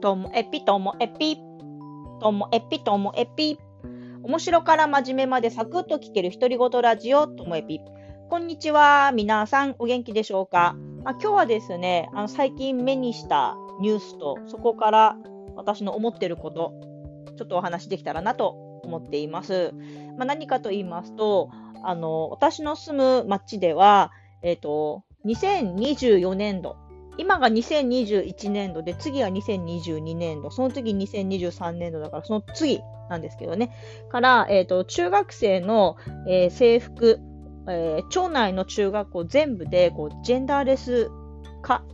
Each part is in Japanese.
ともえぴともえぴ。ともえぴともえぴ。面白から真面目までサクッと聞ける独り言ラジオともえぴ。こんにちは。皆さんお元気でしょうか、まあ、今日はですね、あの最近目にしたニュースと、そこから私の思ってること、ちょっとお話できたらなと思っています。まあ、何かと言いますと、あの私の住む町では、えっ、ー、と、2024年度、今が2021年度で、次が2022年度、その次2023年度だから、その次なんですけどね。から、え、ー、と、中学生の、えー、制服、えー、町内の中学校全部で、こう、ジェンダーレス化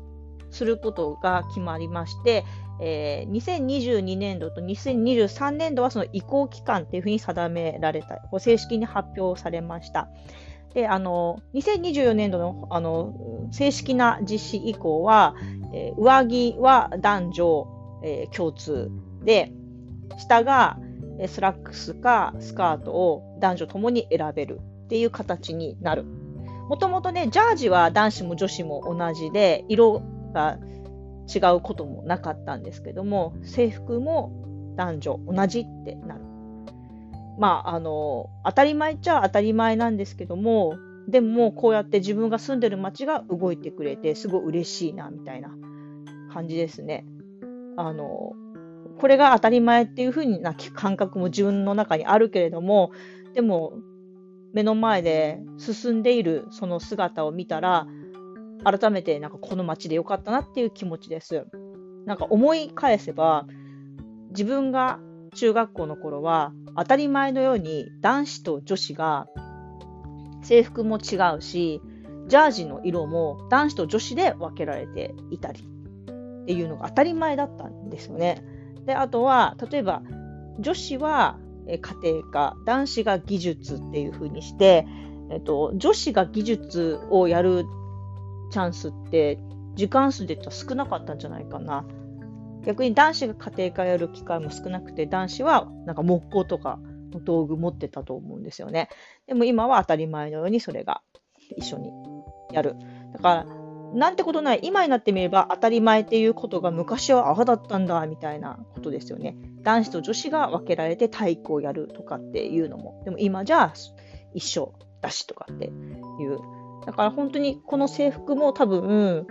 することが決まりまして、えー、2022年度と2023年度はその移行期間っていうふうに定められた、正式に発表されました。で、あの、2024年度の、あの、正式な実施以降は、えー、上着は男女、えー、共通で、下がスラックスかスカートを男女ともに選べるっていう形になる。もともとね、ジャージは男子も女子も同じで、色が違うこともなかったんですけども、制服も男女同じってなる。まあ、あの、当たり前っちゃ当たり前なんですけども、でもこうやって自分が住んでる街が動いてくれて、すごい嬉しいな、みたいな感じですね。あの、これが当たり前っていう風な感覚も自分の中にあるけれども、でも、目の前で進んでいるその姿を見たら、改めてなんかこの街でよかったなっていう気持ちです。なんか思い返せば、自分が中学校の頃は当たり前のように男子と女子が制服も違うし、ジャージの色も男子と女子で分けられていたりっていうのが当たり前だったんですよね。で、あとは、例えば女子は家庭科、男子が技術っていう風にして、えっと、女子が技術をやるチャンスって時間数で言ったら少なかったんじゃないかな。逆に男子が家庭科やる機会も少なくて、男子はなんか木工とかの道具持ってたと思うんですよね。でも今は当たり前のようにそれが一緒にやる。だから、なんてことない、今になってみれば当たり前っていうことが昔はああだったんだみたいなことですよね。男子と女子が分けられて体育をやるとかっていうのも。でも今じゃあ一緒だしとかっていう。だから本当にこの制服も多分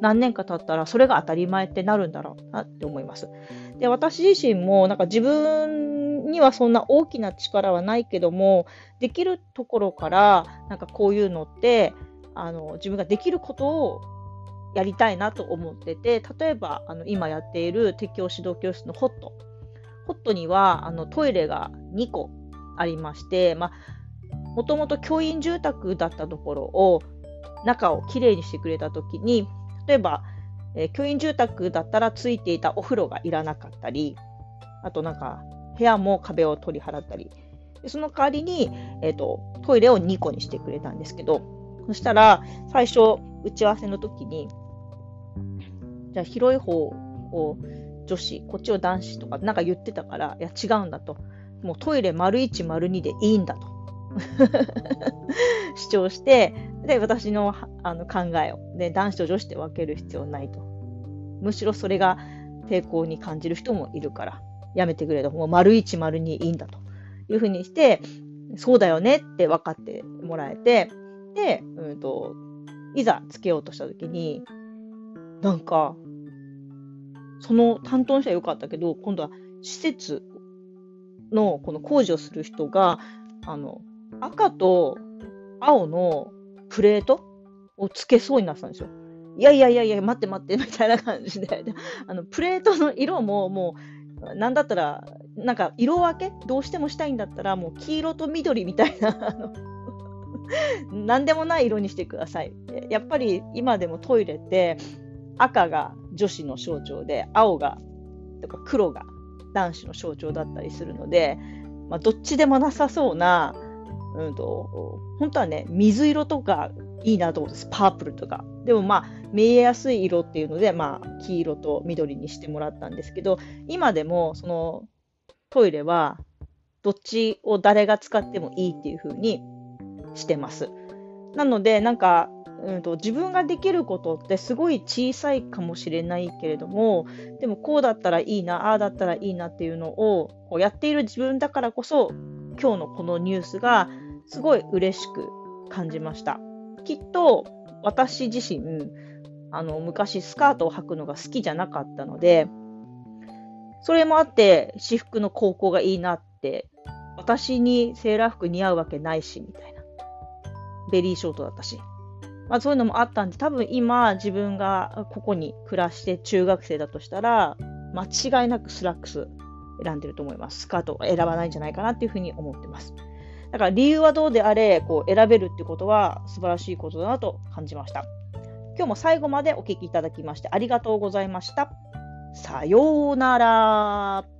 何年か経ったらそれが当たり前ってなるんだろうなって思います。で、私自身もなんか自分にはそんな大きな力はないけども、できるところからなんかこういうのってあの自分ができることをやりたいなと思ってて、例えばあの今やっている適応指導教室のホット。ホットにはあのトイレが2個ありまして、もともと教員住宅だったところを中をきれいにしてくれたときに、例えば、えー、教員住宅だったらついていたお風呂がいらなかったり、あとなんか部屋も壁を取り払ったり、でその代わりに、えーと、トイレを2個にしてくれたんですけど、そしたら最初打ち合わせの時に、じゃあ広い方を女子、こっちを男子とかなんか言ってたから、いや違うんだと。もうトイレ丸1丸2でいいんだと。主張して、で、私のあの考えを、で、男子と女子で分ける必要ないと。むしろそれが抵抗に感じる人もいるから、やめてくれと。もう丸1、丸2いいんだというふうにして、そうだよねって分かってもらえて、で、うんと、いざつけようとしたときに、なんか、その担当の人は良かったけど、今度は施設のこの工事をする人が、あの、赤と青のプレートをつけそうになったんですよ。いやいやいやいや、待って待って、みたいな感じで。あの、プレートの色ももう、なんだったら、なんか色分け？どうしてもしたいんだったら、もう黄色と緑みたいな、あの、何でもない色にしてください。やっぱり今でもトイレって赤が女子の象徴で、青が、とか黒が男子の象徴だったりするので、まあ、どっちでもなさそうな、うんと、本当はね、水色とかいいなと思うんです。パープルとか。でもまあ、見えやすい色っていうので、まあ、黄色と緑にしてもらったんですけど、今でも、その、トイレは、どっちを誰が使ってもいいっていう風にしてます。なので、なんか、うんと、自分ができることってすごい小さいかもしれないけれども、でもこうだったらいいな、ああだったらいいなっていうのをこうやっている自分だからこそ、今日のこのニュースがすごい嬉しく感じました。きっと私自身、あの昔スカートを履くのが好きじゃなかったので、それもあって私服の高校がいいなって、私にセーラー服似合うわけないし、みたいな。ベリーショートだったし。まあそういうのもあったんで、多分今自分がここに暮らして中学生だとしたら、間違いなくスラックス選んでると思います。スカートを選ばないんじゃないかなっていうふうに思ってます。だから理由はどうであれ、こう選べるってことは素晴らしいことだなと感じました。今日も最後までお聴きいただきましてありがとうございました。さようなら。